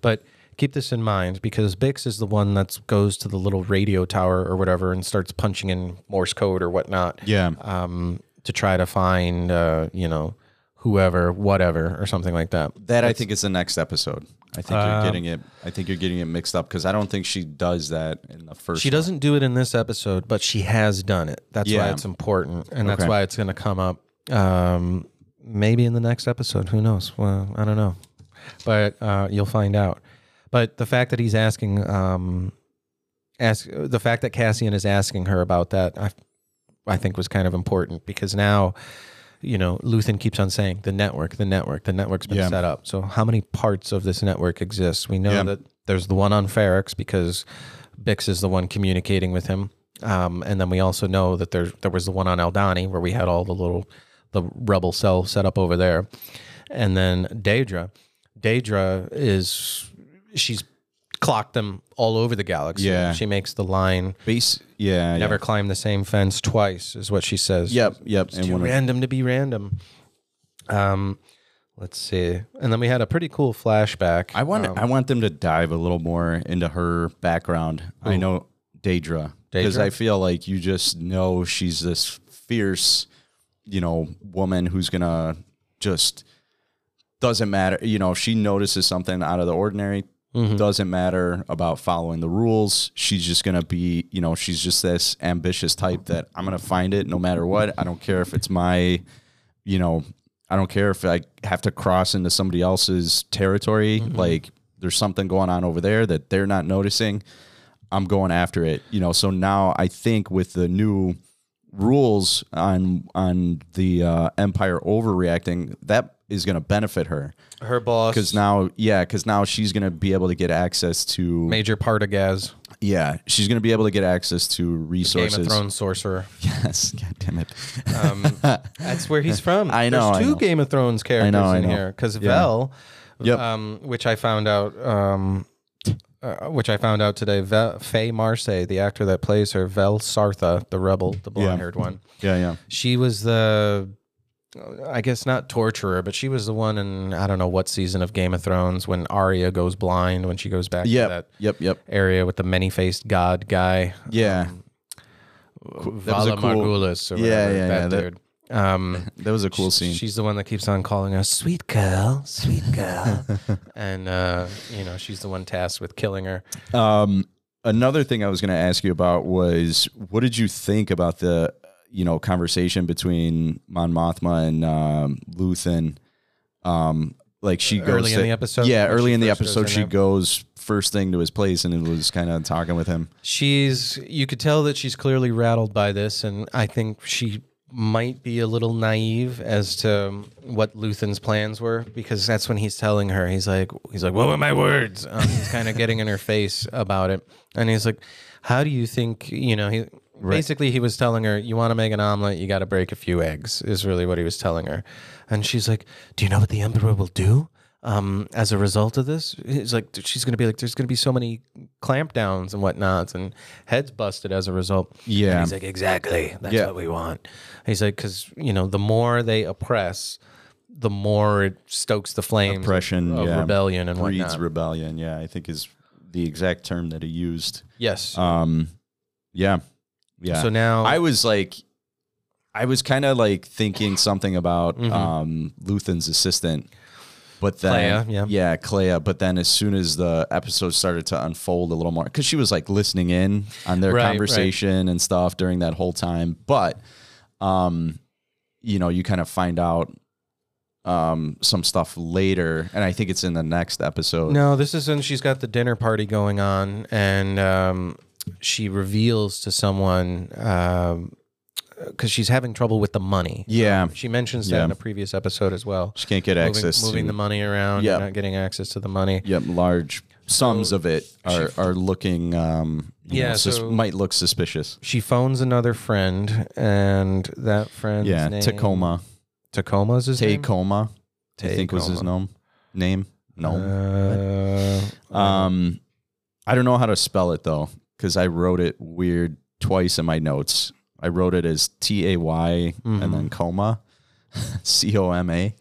Speaker 2: But keep this in mind because Bix is the one that goes to the little radio tower or whatever and starts punching in Morse code or whatnot.
Speaker 1: Yeah.
Speaker 2: Um, to try to find uh, you know whoever, whatever, or something like that.
Speaker 1: That I think is the next episode. I think
Speaker 2: Um,
Speaker 1: you're getting it. I think you're getting it mixed up because I don't think she does that in the first.
Speaker 2: She doesn't do it in this episode, but she has done it. That's why it's important, and that's
Speaker 1: Okay.
Speaker 2: why it's going to come up. Um, maybe in the next episode. Who knows? Well, I don't know, but uh, you'll find out. But the fact that he's asking, um, ask the fact that Cassian is asking her about that, I, I think was kind of important because now, you know, Luthen keeps on saying the network, the network, the network's been
Speaker 1: Yeah.
Speaker 2: set up. So how many parts of this network exists? We know
Speaker 1: Yeah.
Speaker 2: that there's the one on Ferrix because Bix is the one communicating with him. Um, and then we also know that there there was the one on Aldhani where we had all the little the rebel cell set up over there. And then Daedra. Daedra is she's clocked them all over the galaxy.
Speaker 1: Yeah.
Speaker 2: She makes the line
Speaker 1: base. Yeah.
Speaker 2: never
Speaker 1: Yeah.
Speaker 2: climb the same fence twice is what she says.
Speaker 1: Yep. Yep.
Speaker 2: It's too
Speaker 1: one of-
Speaker 2: random to be random. Um let's see. And then we had a pretty cool flashback.
Speaker 1: I want.
Speaker 2: um,
Speaker 1: I want them to dive a little more into her background. I know Daedra because I feel like you just know she's this fierce, you know, woman who's gonna just doesn't matter. You know, if she notices something out of the ordinary.
Speaker 2: Mm-hmm.
Speaker 1: Doesn't matter about following the rules. She's just gonna be, you know, she's just this ambitious type that I'm gonna find it no matter what. I don't care if it's my, you know, I don't care if I have to cross into somebody else's territory. Like there's something going on over there that they're not noticing. I'm going after it. You know, so now I think with the new rules on on the uh, Empire overreacting, that is going to benefit her
Speaker 2: her boss
Speaker 1: because now, yeah, because now she's going to be able to get access to
Speaker 2: Major Partagaz,
Speaker 1: yeah, she's going to be able to get access to resources.
Speaker 2: Game
Speaker 1: resources.
Speaker 2: of Thrones sorcerer.
Speaker 1: Yes, God damn it.
Speaker 2: Um, that's where he's from.
Speaker 1: I know,
Speaker 2: There's
Speaker 1: I
Speaker 2: two
Speaker 1: know.
Speaker 2: Game of Thrones characters
Speaker 1: know, I
Speaker 2: in here because
Speaker 1: Yeah.
Speaker 2: Vel,
Speaker 1: Yep.
Speaker 2: um, which I found out um, Uh, uh, which I found out today. Ve- Faye Marsay, the actor that plays her, Vel Sartha, the rebel, the blonde-haired one.
Speaker 1: Yeah, yeah.
Speaker 2: She was the, uh, I guess not torturer, but she was the one in I don't know what season of Game of Thrones when Arya goes blind when she goes back to that
Speaker 1: Yep. Yep.
Speaker 2: area with the many-faced god guy.
Speaker 1: Yeah.
Speaker 2: Um, Valar
Speaker 1: that was a cool-
Speaker 2: Morghulis or
Speaker 1: Yeah,
Speaker 2: whatever,
Speaker 1: yeah,
Speaker 2: that
Speaker 1: yeah, that-
Speaker 2: dude. Um,
Speaker 1: That was a cool scene.
Speaker 2: She's the one that keeps on calling us sweet girl, sweet girl, and uh, you know she's the one tasked with killing her.
Speaker 1: Um, another thing I was going to ask you about was what did you think about the you know conversation between Mon Mothma and um, Luthen? Um, like she goes
Speaker 2: Early in the episode?
Speaker 1: Yeah, early in the
Speaker 2: goes
Speaker 1: episode,
Speaker 2: in
Speaker 1: she
Speaker 2: there?
Speaker 1: goes first thing to his place and it was kind of talking with him.
Speaker 2: She's you could tell that she's clearly rattled by this, and I think she might be a little naive as to what Luthen's plans were because that's when he's telling her. He's like he's like what were my words? Um, he's kind of getting in her face about it. And he's like how do you think you know he basically he was telling her you want to make an omelet you got to break a few eggs is really what he was telling her. And she's like do you know what the emperor will do um, as a result of this, he's like, she's going to be like, there's going to be so many clampdowns and whatnots and heads busted as a result.
Speaker 1: Yeah.
Speaker 2: And he's like, exactly. That's
Speaker 1: Yeah.
Speaker 2: what we want. He's like, because, you know, the more they oppress, the more it stokes the flames of-
Speaker 1: Oppression,
Speaker 2: of,
Speaker 1: yeah.
Speaker 2: rebellion and
Speaker 1: Breeds
Speaker 2: whatnot.
Speaker 1: rebellion. Yeah, I think is the exact term that he used.
Speaker 2: yes.
Speaker 1: Um, yeah, yeah.
Speaker 2: So now,
Speaker 1: I was like, I was kind of like thinking something about
Speaker 2: Mhm.
Speaker 1: um, Luthen's assistant, but then
Speaker 2: Kleya, yeah.
Speaker 1: Kleya. But then as soon as the episode started to unfold a little more, because she was like listening in on their
Speaker 2: Right, right.
Speaker 1: conversation and stuff during that whole time, but um, you know, you kind of find out um some stuff later and i think it's in the next episode
Speaker 2: No, this is when she's got the dinner party going on, and um, she reveals to someone because she's having trouble with the money.
Speaker 1: Yeah.
Speaker 2: she mentions that
Speaker 1: Yeah.
Speaker 2: in a previous episode as well.
Speaker 1: she can't get
Speaker 2: Moving,
Speaker 1: access
Speaker 2: moving
Speaker 1: to
Speaker 2: the money around,
Speaker 1: Yeah.
Speaker 2: not getting access to the money.
Speaker 1: Yep, large sums of it are, are looking um
Speaker 2: Yeah,
Speaker 1: know, sus-
Speaker 2: so-
Speaker 1: might look suspicious.
Speaker 2: She phones another friend, and that friend's
Speaker 1: Yeah,
Speaker 2: name
Speaker 1: Tacoma.
Speaker 2: Tacoma's is his name.
Speaker 1: Tacoma, I think was his name. Name? No.
Speaker 2: Uh,
Speaker 1: um I don't know how to spell it though cuz I wrote it weird twice in my notes. I wrote it as T A Y
Speaker 2: Mm-hmm.
Speaker 1: and then coma. C O M A.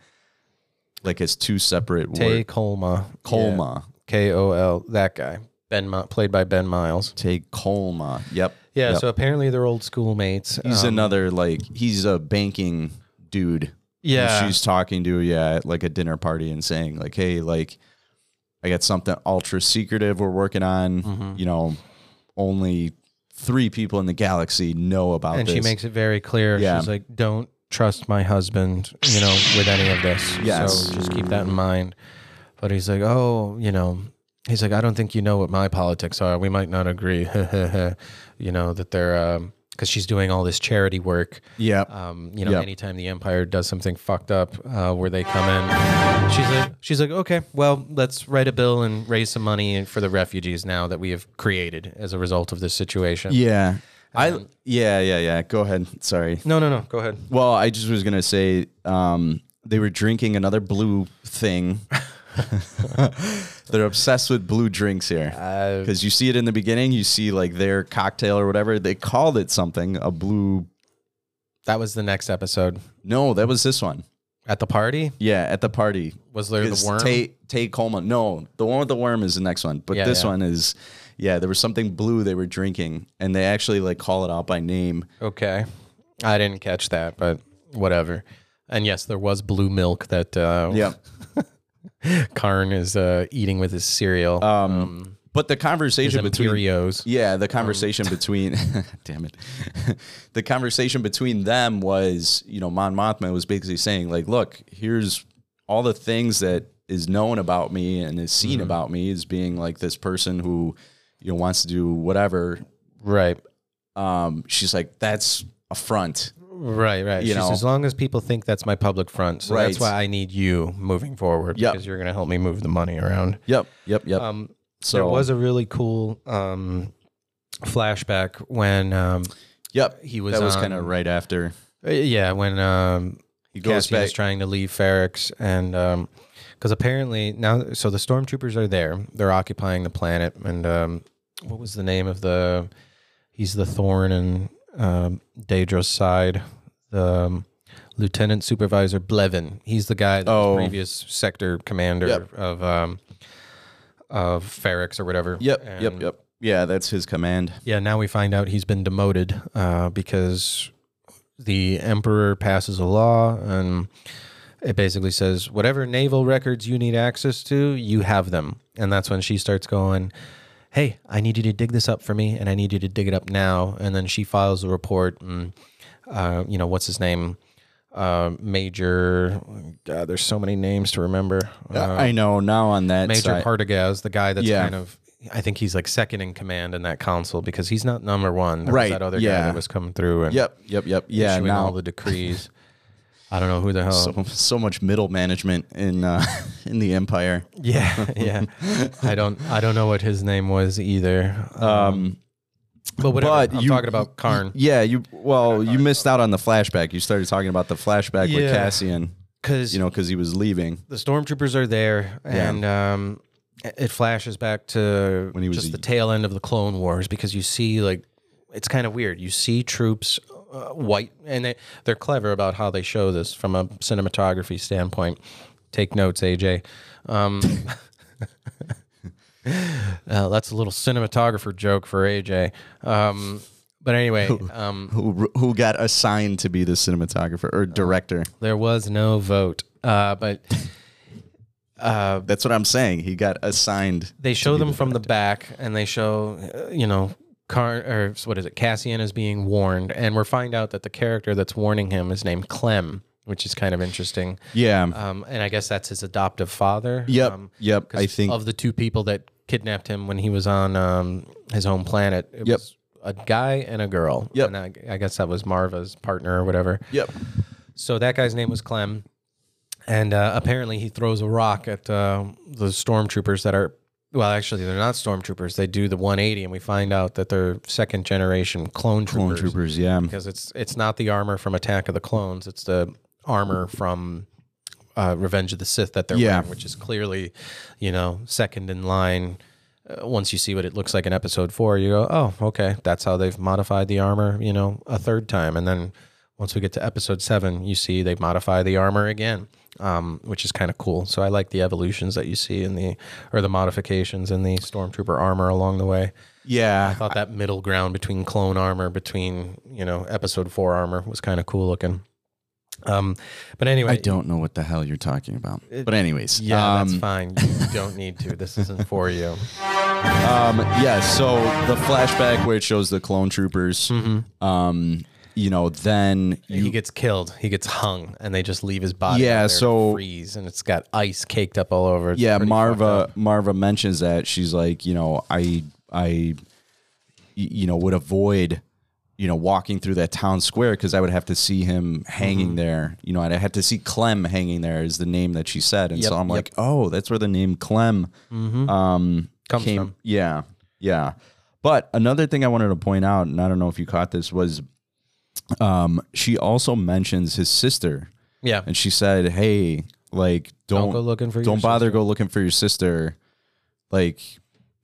Speaker 1: Like it's two separate words.
Speaker 2: Tacoma.
Speaker 1: Kolma. Kolma.
Speaker 2: K O L. That guy. Ben, Mi- played by Ben Miles.
Speaker 1: Tay Kolma. Yep.
Speaker 2: Yeah.
Speaker 1: Yep.
Speaker 2: So apparently they're old schoolmates.
Speaker 1: He's
Speaker 2: Um,
Speaker 1: another like he's a banking dude. who
Speaker 2: Yeah.
Speaker 1: she's talking to yeah at like a dinner party and saying like, hey, like I got something ultra secretive we're working on.
Speaker 2: Mm-hmm.
Speaker 1: You know, only three people in the galaxy know about
Speaker 2: and
Speaker 1: this.
Speaker 2: she makes it very clear.
Speaker 1: Yeah.
Speaker 2: She's like, "Don't trust my husband," you know, with any of this.
Speaker 1: Yes.
Speaker 2: So just keep that in mind. But he's like, "Oh, you know." He's like, I don't think you know what my politics are. We might not agree. you know that they're because she's doing all this charity work.
Speaker 1: yeah.
Speaker 2: Um, you know,
Speaker 1: Yep.
Speaker 2: anytime the Empire does something fucked up, uh, where they come in, she's she's like, okay, well, let's write a bill and raise some money for the refugees now that we have created as a result of this situation.
Speaker 1: yeah. I
Speaker 2: Um,
Speaker 1: yeah, yeah, yeah. Go ahead. Sorry.
Speaker 2: No, no, no. Go ahead.
Speaker 1: Well, I just was gonna say um, they were drinking another blue thing. They're obsessed with blue drinks here because you see it in the beginning. You see like their cocktail or whatever. They called it something a blue.
Speaker 2: that was the next episode
Speaker 1: No, that was this one.
Speaker 2: At the party.
Speaker 1: Yeah, at the party.
Speaker 2: Was there the worm?
Speaker 1: Tate Tate Coleman. No, the one with the worm is the next one. But
Speaker 2: Yeah,
Speaker 1: this
Speaker 2: yeah.
Speaker 1: one is, yeah, there was something blue they were drinking, and they actually like call it out by name.
Speaker 2: Okay, I didn't catch that, but whatever. And yes, there was blue milk that uh,
Speaker 1: Yeah.
Speaker 2: Karn is uh, eating with his cereal.
Speaker 1: Um, but the
Speaker 2: his
Speaker 1: conversation between
Speaker 2: Imperios.
Speaker 1: Yeah, the conversation between damn it. the conversation between them was, you know, Mon Mothma was basically saying, like, look, here's all the things that is known about me and is seen about me as being like this person who, you know, wants to do whatever.
Speaker 2: Right.
Speaker 1: Um, she's like, that's a front.
Speaker 2: Right, right.
Speaker 1: You know.
Speaker 2: as long as people think that's my public front, so that's why I need you moving forward
Speaker 1: Yep.
Speaker 2: because you're going to help me move the money around.
Speaker 1: Yep, yep, yep.
Speaker 2: Um,
Speaker 1: so
Speaker 2: there was a really cool um, flashback when, um,
Speaker 1: yep.
Speaker 2: he was
Speaker 1: that was kind of right after
Speaker 2: uh, yeah, when um,
Speaker 1: he goes back.
Speaker 2: is trying to leave Ferrix, and um, because apparently now, so the stormtroopers are there. They're occupying the planet, and um, what was the name of the? He's the thorn and um, Daedra's side. The um, Lieutenant Supervisor Blevin. He's the guy that
Speaker 1: Oh.
Speaker 2: was previous sector commander
Speaker 1: Yep.
Speaker 2: of um, of Ferrix or whatever.
Speaker 1: Yep, yep, yep. Yeah, that's his command.
Speaker 2: Yeah, now we find out he's been demoted uh, because the emperor passes a law and it basically says whatever naval records you need access to, you have them. And that's when she starts going, "Hey, I need you to dig this up for me, and I need you to dig it up now." And then she files a report, and uh, you know what's his name, uh, Major. God, there's so many names to remember. Uh,
Speaker 1: I know now on that
Speaker 2: Major
Speaker 1: side-
Speaker 2: Partagaz, the guy that's
Speaker 1: Yeah.
Speaker 2: kind of, I think he's like second in command in that council because he's not number one. There
Speaker 1: Right,
Speaker 2: that other guy
Speaker 1: yeah.
Speaker 2: that was coming through and
Speaker 1: Yep, yep, yep. Yeah,
Speaker 2: issuing
Speaker 1: now
Speaker 2: all the decrees. I don't know who the hell.
Speaker 1: so, so much middle management in uh, in the empire.
Speaker 2: yeah, yeah. I don't, I don't know what his name was either. Um, but whatever.
Speaker 1: but
Speaker 2: I'm
Speaker 1: you-
Speaker 2: talking about Karn
Speaker 1: Yeah, you well, you missed out on the flashback. You started talking about the flashback with
Speaker 2: Yeah.
Speaker 1: Cassian,
Speaker 2: because
Speaker 1: you know, because he was leaving.
Speaker 2: the stormtroopers are there
Speaker 1: Yeah.
Speaker 2: and um, it flashes back to
Speaker 1: When he was
Speaker 2: just
Speaker 1: a-
Speaker 2: the tail end of the clone wars because you see like it's kind of weird you see troops uh, white and they, they're clever about how they show this from a cinematography standpoint take notes aj um, uh, that's a little cinematographer joke for aj um, but anyway um,
Speaker 1: Who who got assigned to be the cinematographer or director?
Speaker 2: there was no vote uh, but uh,
Speaker 1: That's what I'm saying. He got assigned.
Speaker 2: they show them from the back and they show uh, you know Car or what is it Cassian is being warned and we find out that the character that's warning him is named Clem which is kind of interesting
Speaker 1: Yeah.
Speaker 2: um, and I guess that's his adoptive father
Speaker 1: yep.
Speaker 2: um,
Speaker 1: yep. I think.
Speaker 2: of the two people that kidnapped him when he was on um, his home planet it
Speaker 1: Yep.
Speaker 2: was a guy and a girl
Speaker 1: Yep.
Speaker 2: and I, I guess that was Marva's partner or whatever
Speaker 1: yep.
Speaker 2: so that guy's name was Clem, and uh, apparently he throws a rock at uh, the stormtroopers that are. Well, actually, they're not stormtroopers. They do the 180, and we find out that they're second generation clone troopers.
Speaker 1: Clone troopers. Yeah.
Speaker 2: because it's it's not the armor from Attack of the Clones. It's the armor from uh, Revenge of the Sith that they're
Speaker 1: Yeah.
Speaker 2: wearing, which is clearly, you know, second in line. Uh, once you see what it looks like in Episode Four, you go, "Oh, okay, that's how they've modified the armor." You know, a third time, and then once we get to Episode Seven, you see they modify the armor again, um, which is kind of cool. So I like the evolutions that you see in the or the modifications in the Stormtrooper armor along the way.
Speaker 1: Yeah.
Speaker 2: I thought that middle ground between clone armor, between you know episode four armor, was kind of cool looking. Um, but anyway,
Speaker 1: I don't know what the hell you're talking about. But anyways,
Speaker 2: Yeah,
Speaker 1: um,
Speaker 2: that's fine. You don't need to. This isn't for you.
Speaker 1: Um, yeah. So the flashback where it shows the clone troopers. Um, you know, then you
Speaker 2: he gets killed. He gets hung, and they just leave his body.
Speaker 1: Yeah,
Speaker 2: out there to
Speaker 1: so-
Speaker 2: freeze, and it's got ice caked up all over. It's
Speaker 1: yeah marva marva mentions that she's like you know I I, you know would avoid you know walking through that town square because i would have to see him hanging
Speaker 2: Mm-hmm.
Speaker 1: there you know i'd have to see clem hanging there is the name that she said and so i'm
Speaker 2: yep.
Speaker 1: like oh that's where the name clem um
Speaker 2: Comes
Speaker 1: came
Speaker 2: from.
Speaker 1: yeah yeah but another thing i wanted to point out and i don't know if you caught this was um she also mentions his sister
Speaker 2: Yeah,
Speaker 1: and she said hey like
Speaker 2: don't,
Speaker 1: don't
Speaker 2: go looking for.
Speaker 1: don't bother
Speaker 2: sister.
Speaker 1: go looking for your sister like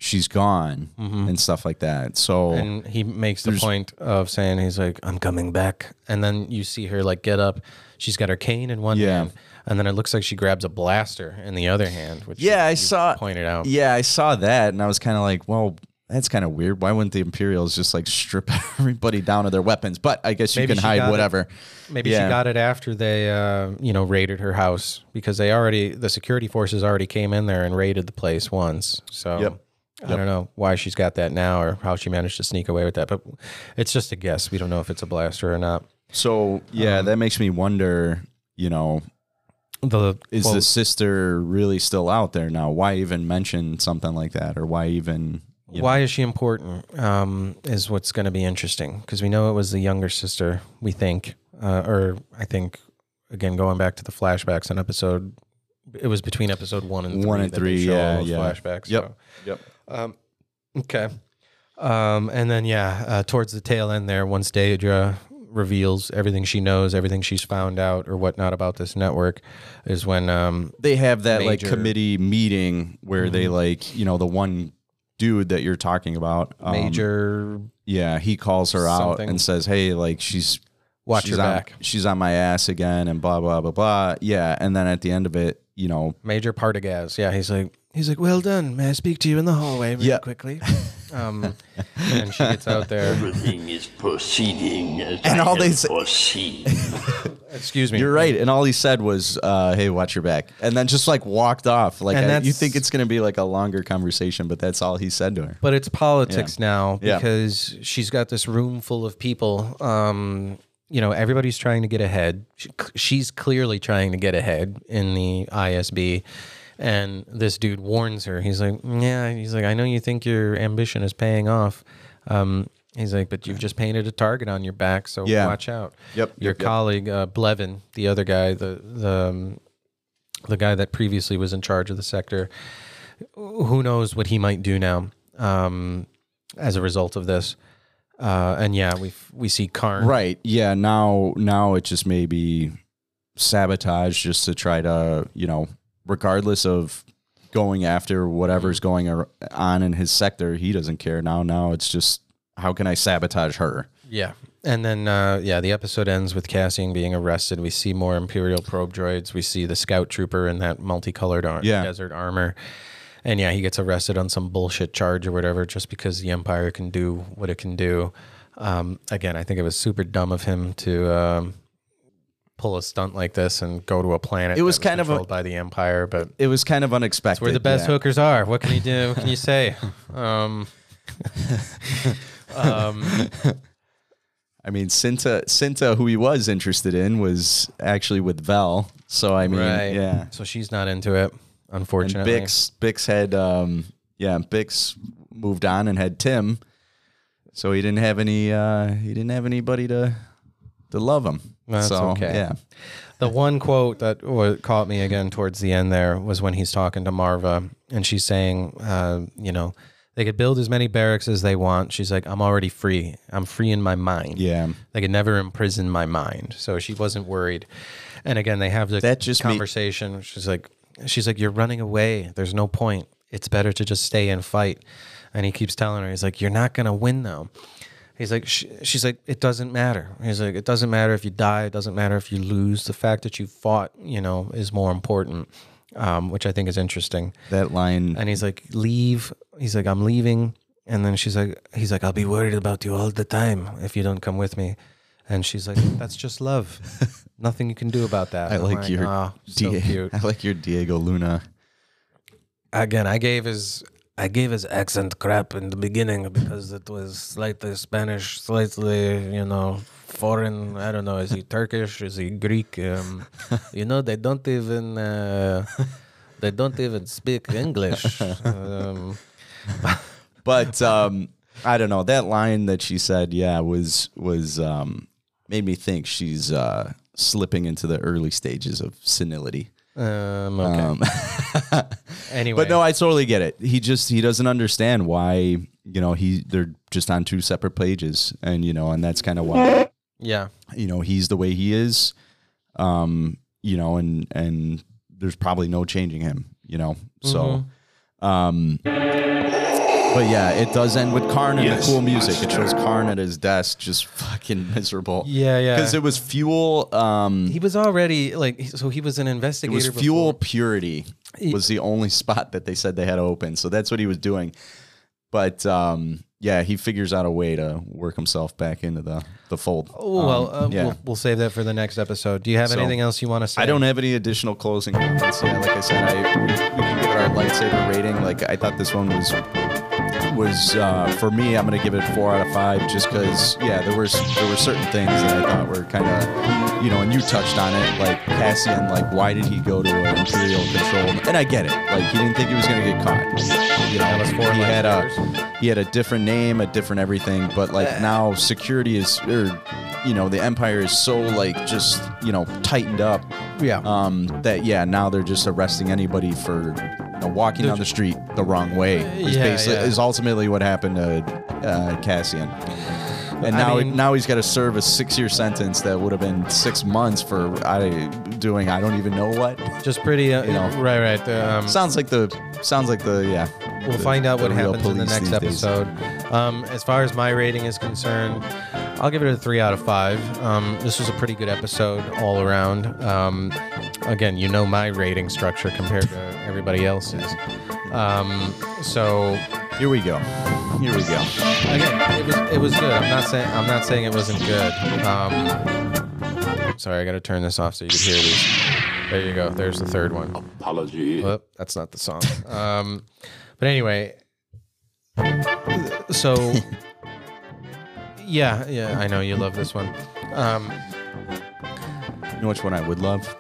Speaker 1: she's gone
Speaker 2: Mhm.
Speaker 1: and stuff like that so
Speaker 2: And he makes the point of saying he's like, "I'm coming back," and then you see her like get up. She's got her cane in one
Speaker 1: Yeah.
Speaker 2: hand, and then it looks like she grabs a blaster in the other hand. Which
Speaker 1: Yeah,
Speaker 2: you-
Speaker 1: I
Speaker 2: you
Speaker 1: saw-
Speaker 2: pointed out.
Speaker 1: yeah i saw that and i was kind of like well that's kind of weird why wouldn't the imperials just like strip everybody down of their weapons but i guess you
Speaker 2: Maybe
Speaker 1: can hide
Speaker 2: it.
Speaker 1: whatever
Speaker 2: Maybe
Speaker 1: Yeah.
Speaker 2: she got it after they, uh, you know, raided her house because they already the security forces already came in there and raided the place once. So
Speaker 1: Yep.
Speaker 2: I don't know why she's got that now or how she managed to sneak away with that, but it's just a guess. We don't know if it's a blaster or not.
Speaker 1: so yeah
Speaker 2: Um,
Speaker 1: that makes me wonder you know
Speaker 2: The
Speaker 1: is
Speaker 2: well,
Speaker 1: the sister really still out there now why even mention something like that or why even you know?
Speaker 2: why is she important? Um, is what's going to be interesting because we know it was the younger sister. We think, uh, or I think, again going back to the flashbacks on episode, it was between episode one and
Speaker 1: One
Speaker 2: three
Speaker 1: and
Speaker 2: that they
Speaker 1: three,
Speaker 2: show
Speaker 1: yeah, yeah.
Speaker 2: flashbacks.
Speaker 1: Yep.
Speaker 2: so.
Speaker 1: yep
Speaker 2: Um, okay. Um, and then yeah, uh, towards the tail end there, once Dedra reveals everything she knows, everything she's found out or whatnot about this network, is when um,
Speaker 1: they have that
Speaker 2: Major-
Speaker 1: like committee meeting where they like you know the one dude that you're talking about um,
Speaker 2: Major
Speaker 1: yeah he calls her out
Speaker 2: something.
Speaker 1: and says hey like she's
Speaker 2: Watch
Speaker 1: she's
Speaker 2: your
Speaker 1: on,
Speaker 2: back.
Speaker 1: she's on my ass again and blah blah blah blah yeah and then at the end of it you know
Speaker 2: Major Partagaz. Yeah, he's like he's like, well done. May I speak to you in the hallway really
Speaker 1: Yeah.
Speaker 2: quickly? Um, and she gets out there.
Speaker 4: Everything is proceeding as
Speaker 1: And
Speaker 4: I
Speaker 1: all they
Speaker 4: have
Speaker 1: say-
Speaker 4: foreseen.
Speaker 2: Excuse me.
Speaker 1: you're right and all he said was uh hey watch your back and then just like walked off like
Speaker 2: And
Speaker 1: I, you
Speaker 2: that's-
Speaker 1: think it's gonna be like a longer conversation but that's all he said to her
Speaker 2: But it's politics now
Speaker 1: Yeah.
Speaker 2: because she's got this room full of people. Um, you know, everybody's trying to get ahead. She, she's clearly trying to get ahead in the ISB. And this dude warns her. He's like, Yeah, he's like, I know you think your ambition is paying off. Um, he's like, But you've just painted a target on your back. So
Speaker 1: Yeah.
Speaker 2: watch out.
Speaker 1: Yep,
Speaker 2: Your
Speaker 1: yep, yep.
Speaker 2: colleague, uh, Blevin, the other guy, the, the, um, the guy that previously was in charge of the sector, who knows what he might do now um, as a result of this. Uh, and yeah, we we see Karn.
Speaker 1: Right. Yeah. Now, now it just may be sabotage just to try to, you know, regardless of going after whatever's going on in his sector, he doesn't care now. Now it's just how can I sabotage her?
Speaker 2: Yeah. And then uh, yeah, the episode ends with Cassian being arrested. We see more Imperial probe droids. We see the scout trooper in that multicolored ar-
Speaker 1: Yeah.
Speaker 2: desert armor. And yeah, he gets arrested on some bullshit charge or whatever, just because the Empire can do what it can do. Um, again, I think it was super dumb of him to um, pull a stunt like this and go to a planet.
Speaker 1: It was
Speaker 2: that
Speaker 1: kind of a-
Speaker 2: by the Empire, but
Speaker 1: It was kind of unexpected.
Speaker 2: where the best
Speaker 1: yeah.
Speaker 2: hookers are. What can you do? What can you say? Um, um,
Speaker 1: I mean, Cinta, Cinta, who he was interested in, was actually with Vel. So I mean,
Speaker 2: right.
Speaker 1: yeah.
Speaker 2: So she's not into it,
Speaker 1: And
Speaker 2: unfortunately.
Speaker 1: Bix, Bix had, um, yeah, Bix moved on and had Tim. So he didn't have any. Uh, he didn't have anybody to to love him.
Speaker 2: That's
Speaker 1: so,
Speaker 2: okay.
Speaker 1: Yeah.
Speaker 2: The one quote that caught me again towards the end there was when he's talking to Marva, and she's saying, uh, you know, they could build as many barracks as they want. She's like, I'm already free. I'm free in my mind.
Speaker 1: Yeah.
Speaker 2: They could never imprison my mind. So she wasn't worried. And again, they have the
Speaker 1: That just
Speaker 2: conversation. she's like, she's like, you're running away. There's no point. It's better to just stay and fight. And he keeps telling her, he's like, you're not gonna win though. He's like, sh- she's like, it doesn't matter. He's like, it doesn't matter if you die. It doesn't matter if you lose. The fact that you fought, you know, is more important. Um, which I think is interesting.
Speaker 1: That line.
Speaker 2: And he's like, leave. He's like, I'm leaving. And then she's like, he's like, I'll be worried about you all the time if you don't come with me. And she's like, that's just love. Nothing you can do about that.
Speaker 1: I
Speaker 2: I'm
Speaker 1: like your
Speaker 2: "Ah, so
Speaker 1: Die-
Speaker 2: cute.
Speaker 1: I like your Diego Luna.
Speaker 2: Again, I gave his I gave his accent crap in the beginning because it was slightly Spanish, slightly, you know, foreign. I don't know. Is he Turkish? Is he Greek? Um, you know, they don't even uh, they don't even speak English. Um,
Speaker 1: But um, I don't know. That line that she said, yeah, was was um, made me think she's uh, slipping into the early stages of senility.
Speaker 2: um, okay.
Speaker 1: Um,
Speaker 2: anyway,
Speaker 1: but no, I totally get it. He just he doesn't understand why you know he they're just on two separate pages, and you know, and that's kind of why
Speaker 2: yeah,
Speaker 1: you know he's the way he is. Um, you know, and and there's probably no changing him. You know, so. Um, but yeah, it does end with Karn and the cool music. It shows Karn at his desk, just fucking miserable.
Speaker 2: Yeah, yeah.
Speaker 1: Because it was fuel. Um,
Speaker 2: he was already like so. He was an investigator.
Speaker 1: it
Speaker 2: investigator.
Speaker 1: was
Speaker 2: before.
Speaker 1: fuel purity
Speaker 2: He-
Speaker 1: was the only spot that they said they had open. So that's what he was doing. But um, yeah, he figures out a way to work himself back into the the fold.
Speaker 2: Oh well,
Speaker 1: Um,
Speaker 2: uh,
Speaker 1: yeah.
Speaker 2: we'll, we'll save that for the next episode. Do you have
Speaker 1: So,
Speaker 2: anything else you want to say?
Speaker 1: I don't have any additional closing comments. Yeah, like I said, I we, we can give it our lightsaber rating. Like I thought this one was was uh, for me. I'm gonna give it four out of five, just because yeah, there was there were certain things that I thought were kind of you know, and you touched on it, like Cassian. Like why did he go to an Imperial control? And I get it. Like he didn't think he was gonna get caught. You know,
Speaker 2: That was four
Speaker 1: he had a he had a different name, a different everything. But like now, security is, or you know, the Empire is so like just you know tightened up
Speaker 2: Yeah.
Speaker 1: um, that yeah, now they're just arresting anybody for you know, walking down the street the wrong way. Is
Speaker 2: Yeah,
Speaker 1: basically
Speaker 2: yeah.
Speaker 1: is ultimately what happened to uh, Cassian. and
Speaker 2: I
Speaker 1: now
Speaker 2: mean-
Speaker 1: now he's got to serve a six year sentence that would have been six months for I doing I don't even know what.
Speaker 2: Just pretty, uh,
Speaker 1: You know.
Speaker 2: right, right. Um,
Speaker 1: Sounds like the sounds like the yeah.
Speaker 2: we'll
Speaker 1: the-
Speaker 2: find out
Speaker 1: the
Speaker 2: what happens in the next episode. Um, as far as my rating is concerned, I'll give it a three out of five. Um, this was a pretty good episode all around. Um, again, you know my rating structure compared to everybody else's. Um, so
Speaker 1: Here we go. Here we go.
Speaker 2: again, it was it was good. I'm not saying I'm not saying it wasn't good. Um, sorry, I got to turn this off so you can hear these. There you go. There's the third one.
Speaker 3: Apology.
Speaker 2: Well, that's not the song. Um, but anyway, so yeah, yeah, I know you love this one. Um,
Speaker 1: You know which one I would love?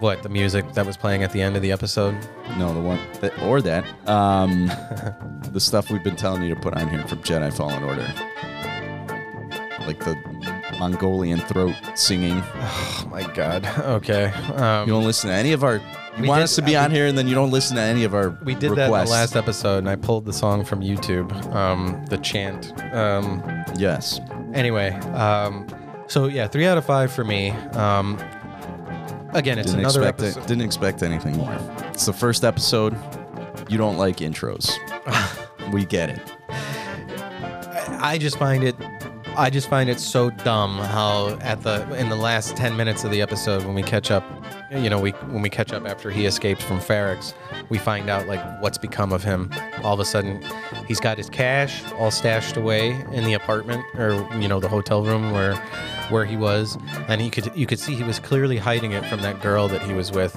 Speaker 2: What the music that was playing at the end of the episode?
Speaker 1: No, the one that, or that. Um, the stuff we've been telling you to put on here from Jedi Fallen Order, like the Mongolian throat singing.
Speaker 2: Oh my god. Okay. Um,
Speaker 1: You don't listen to any of our. You
Speaker 2: We
Speaker 1: want
Speaker 2: did-
Speaker 1: us to be
Speaker 2: uh,
Speaker 1: on here, and then you don't listen to any of our.
Speaker 2: we did that in the
Speaker 1: requests.
Speaker 2: last episode, and I pulled the song from YouTube, um, the chant. Um,
Speaker 1: Yes.
Speaker 2: anyway, um, so yeah, three out of five for me. Um, again, it's
Speaker 1: Didn't
Speaker 2: another
Speaker 1: expect
Speaker 2: episode.
Speaker 1: it. Didn't expect anything more. It's the first episode. You don't like intros. we get it.
Speaker 2: I just find it I just find it so dumb how at the in the last 10 minutes of the episode when we catch up you know we when we catch up after he escapes from Ferrix we find out like what's become of him. All of a sudden he's got his cash all stashed away in the apartment or you know the hotel room where where he was. And he could you could see he was clearly hiding it from that girl that he was with.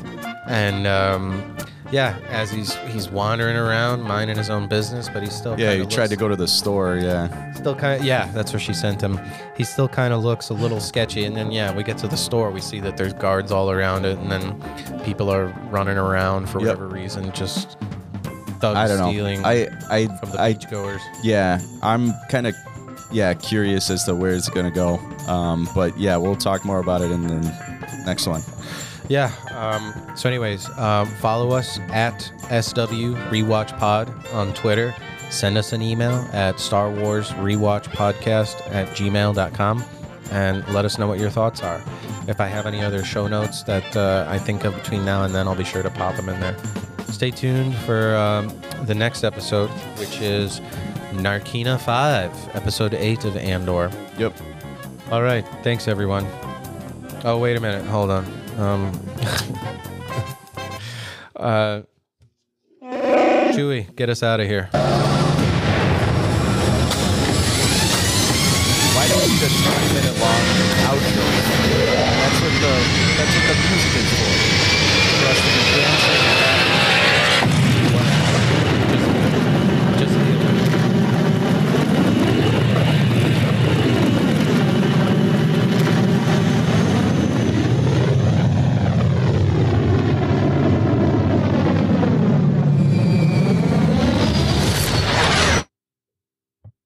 Speaker 2: And um yeah, as he's he's wandering around, minding his own business, but he's still
Speaker 1: Yeah,
Speaker 2: kinda
Speaker 1: tried to go to the store. Yeah.
Speaker 2: Still kind of, yeah, that's where she sent him. He still kind of looks a little sketchy. And then, yeah, we get to the store. We see that there's guards all around it. And then people are running around for
Speaker 1: Yep.
Speaker 2: whatever reason, just thugs
Speaker 1: I don't know.
Speaker 2: stealing
Speaker 1: I I
Speaker 2: from the
Speaker 1: I
Speaker 2: beachgoers.
Speaker 1: yeah. I'm kind of yeah curious as to where it's gonna go. Um, but yeah, we'll talk more about it in the next one.
Speaker 2: Yeah. Um, so, anyways, um, follow us at SW Rewatch Pod on Twitter. Send us an email at Star Wars Rewatch Podcast at gmail.com and let us know what your thoughts are. If I have any other show notes that uh, I think of between now and then, I'll be sure to pop them in there. Stay tuned for um, the next episode, which is Narkina 5, episode 8 of Andor.
Speaker 1: Yep.
Speaker 2: All right. Thanks, everyone. Oh, wait a minute. Hold on. Um, uh, Chewy, get us out of here.
Speaker 1: Why don't just minute long outro? That's what the that's what the music is for.